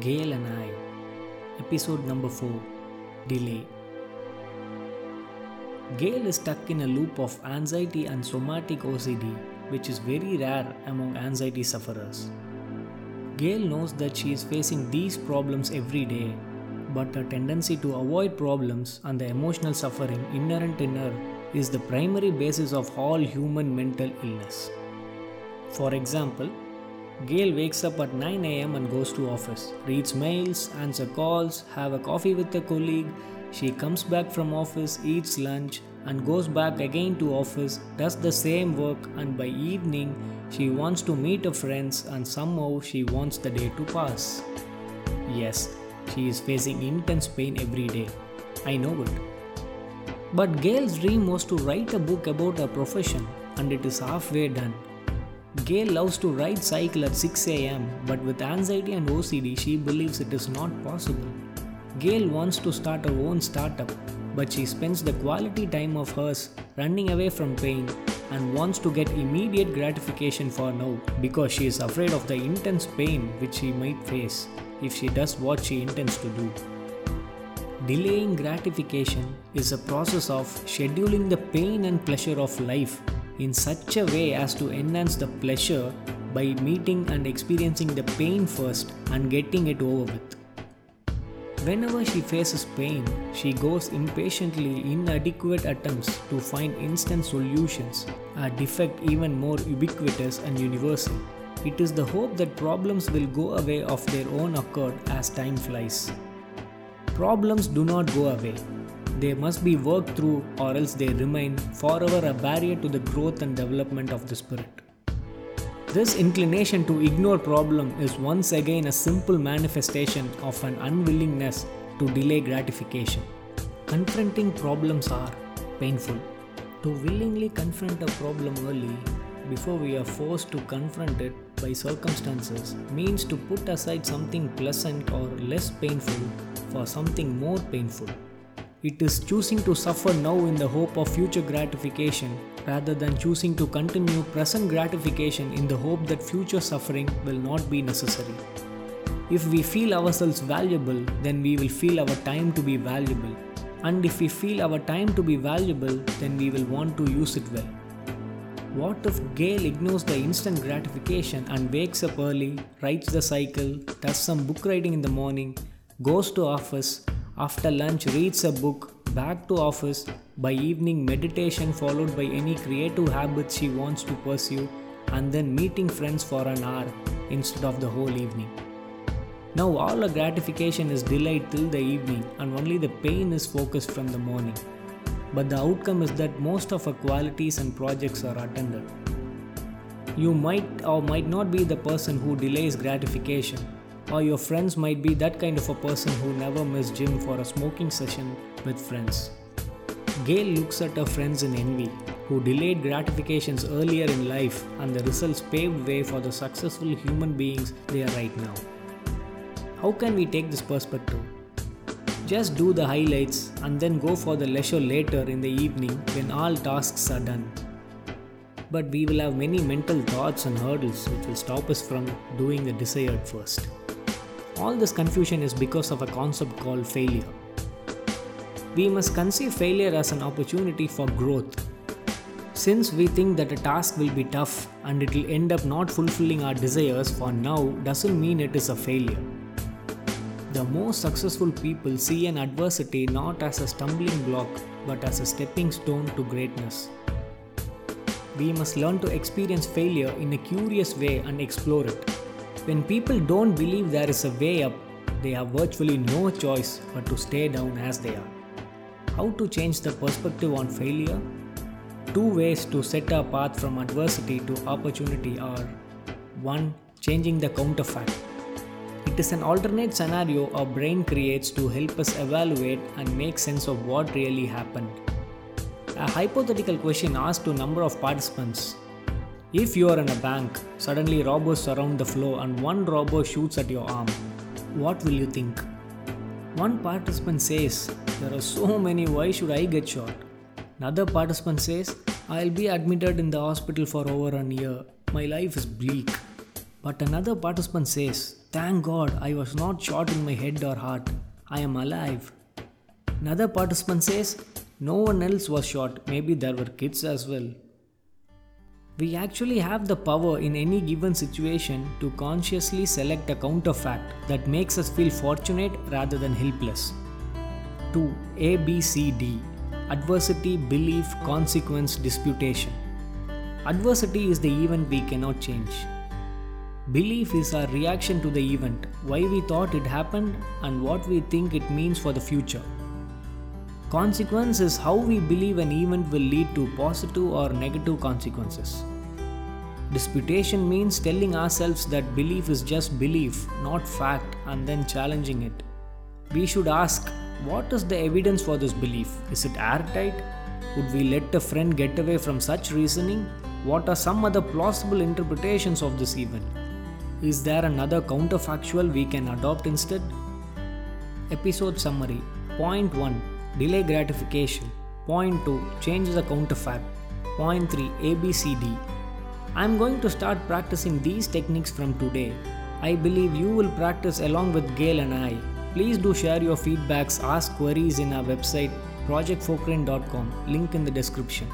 Gail and I, episode number 4 Delay. Gail is stuck in a loop of anxiety and somatic OCD, which is very rare among anxiety sufferers. Gail knows that she is facing these problems every day, but her tendency to avoid problems and the emotional suffering inherent in her is the primary basis of all human mental illness. For example, Gail wakes up at 9 am and goes to office, reads mails, answer calls, have a coffee with a colleague. She comes back from office, eats lunch, and goes back again to office, does the same work, and by evening she wants to meet her friends and somehow she wants the day to pass. Yes, she is facing intense pain every day. I know it. But Gail's dream was to write a book about her profession, and it is halfway done. Gail loves to ride cycle at 6 am, but with anxiety and OCD, she believes it is not possible. Gail wants to start her own startup, but she spends the quality time of hers running away from pain and wants to get immediate gratification for now because she is afraid of the intense pain which she might face if she does what she intends to do. Delaying gratification is a process of scheduling the pain and pleasure of life in such a way as to enhance the pleasure by meeting and experiencing the pain first and getting it over with. Whenever she faces pain, she goes impatiently inadequate attempts to find instant solutions, a defect even more ubiquitous and universal. It is the hope that problems will go away of their own accord as time flies. Problems do not go away. They must be worked through, or else they remain forever a barrier to the growth and development of the spirit. This inclination to ignore problem is once again a simple manifestation of an unwillingness to delay gratification. Confronting problems are painful. To willingly confront a problem early before we are forced to confront it by circumstances means to put aside something pleasant or less painful for something more painful. It is choosing to suffer now in the hope of future gratification rather than choosing to continue present gratification in the hope that future suffering will not be necessary. If we feel ourselves valuable, then we will feel our time to be valuable. And if we feel our time to be valuable, then we will want to use it well. What if Gail ignores the instant gratification and wakes up early, writes the cycle, does some book writing in the morning, goes to office, after lunch reads a book, back to office, by evening meditation followed by any creative habits she wants to pursue, and then meeting friends for an hour instead of the whole evening. Now all the gratification is delayed till the evening and only the pain is focused from the morning. But the outcome is that most of her qualities and projects are attended. You might or might not be the person who delays gratification, or your friends might be that kind of a person who never miss gym for a smoking session with friends. Gail looks at her friends in envy, who delayed gratifications earlier in life, and the results paved way for the successful human beings they are right now. How can we take this perspective? Just do the highlights and then go for the leisure later in the evening when all tasks are done. But we will have many mental thoughts and hurdles which will stop us from doing the desired first. All this confusion is because of a concept called failure. We must conceive failure as an opportunity for growth. Since we think that a task will be tough and it will end up not fulfilling our desires for now, doesn't mean it is a failure. The most successful people see an adversity not as a stumbling block but as a stepping stone to greatness. We must learn to experience failure in a curious way and explore it. When people don't believe there is a way up, they have virtually no choice but to stay down as they are. How to change the perspective on failure? Two ways to set a path from adversity to opportunity are 1. Changing the counterfact. It is an alternate scenario our brain creates to help us evaluate and make sense of what really happened. A hypothetical question asked to a number of participants if you are in a bank, suddenly robbers surround the floor and one robber shoots at your arm, what will you think? One participant says, There are so many, why should I get shot? Another participant says, I'll be admitted in the hospital for over a year. My life is bleak. But another participant says, Thank God I was not shot in my head or heart. I am alive. Another participant says, No one else was shot. Maybe there were kids as well. We actually have the power in any given situation to consciously select a counterfact that makes us feel fortunate rather than helpless. 2. A, B, C, D Adversity, Belief, Consequence, Disputation. Adversity is the event we cannot change. Belief is our reaction to the event, why we thought it happened, and what we think it means for the future. Consequence is how we believe an event will lead to positive or negative consequences. Disputation means telling ourselves that belief is just belief, not fact, and then challenging it. We should ask what is the evidence for this belief? Is it airtight? Would we let a friend get away from such reasoning? What are some other plausible interpretations of this event? Is there another counterfactual we can adopt instead? Episode summary Point 1 Delay gratification. Point 2 Change the counterfact. Point 3 ABCD. I am going to start practicing these techniques from today. I believe you will practice along with Gail and I. Please do share your feedbacks, ask queries in our website projectforkrain.com, link in the description.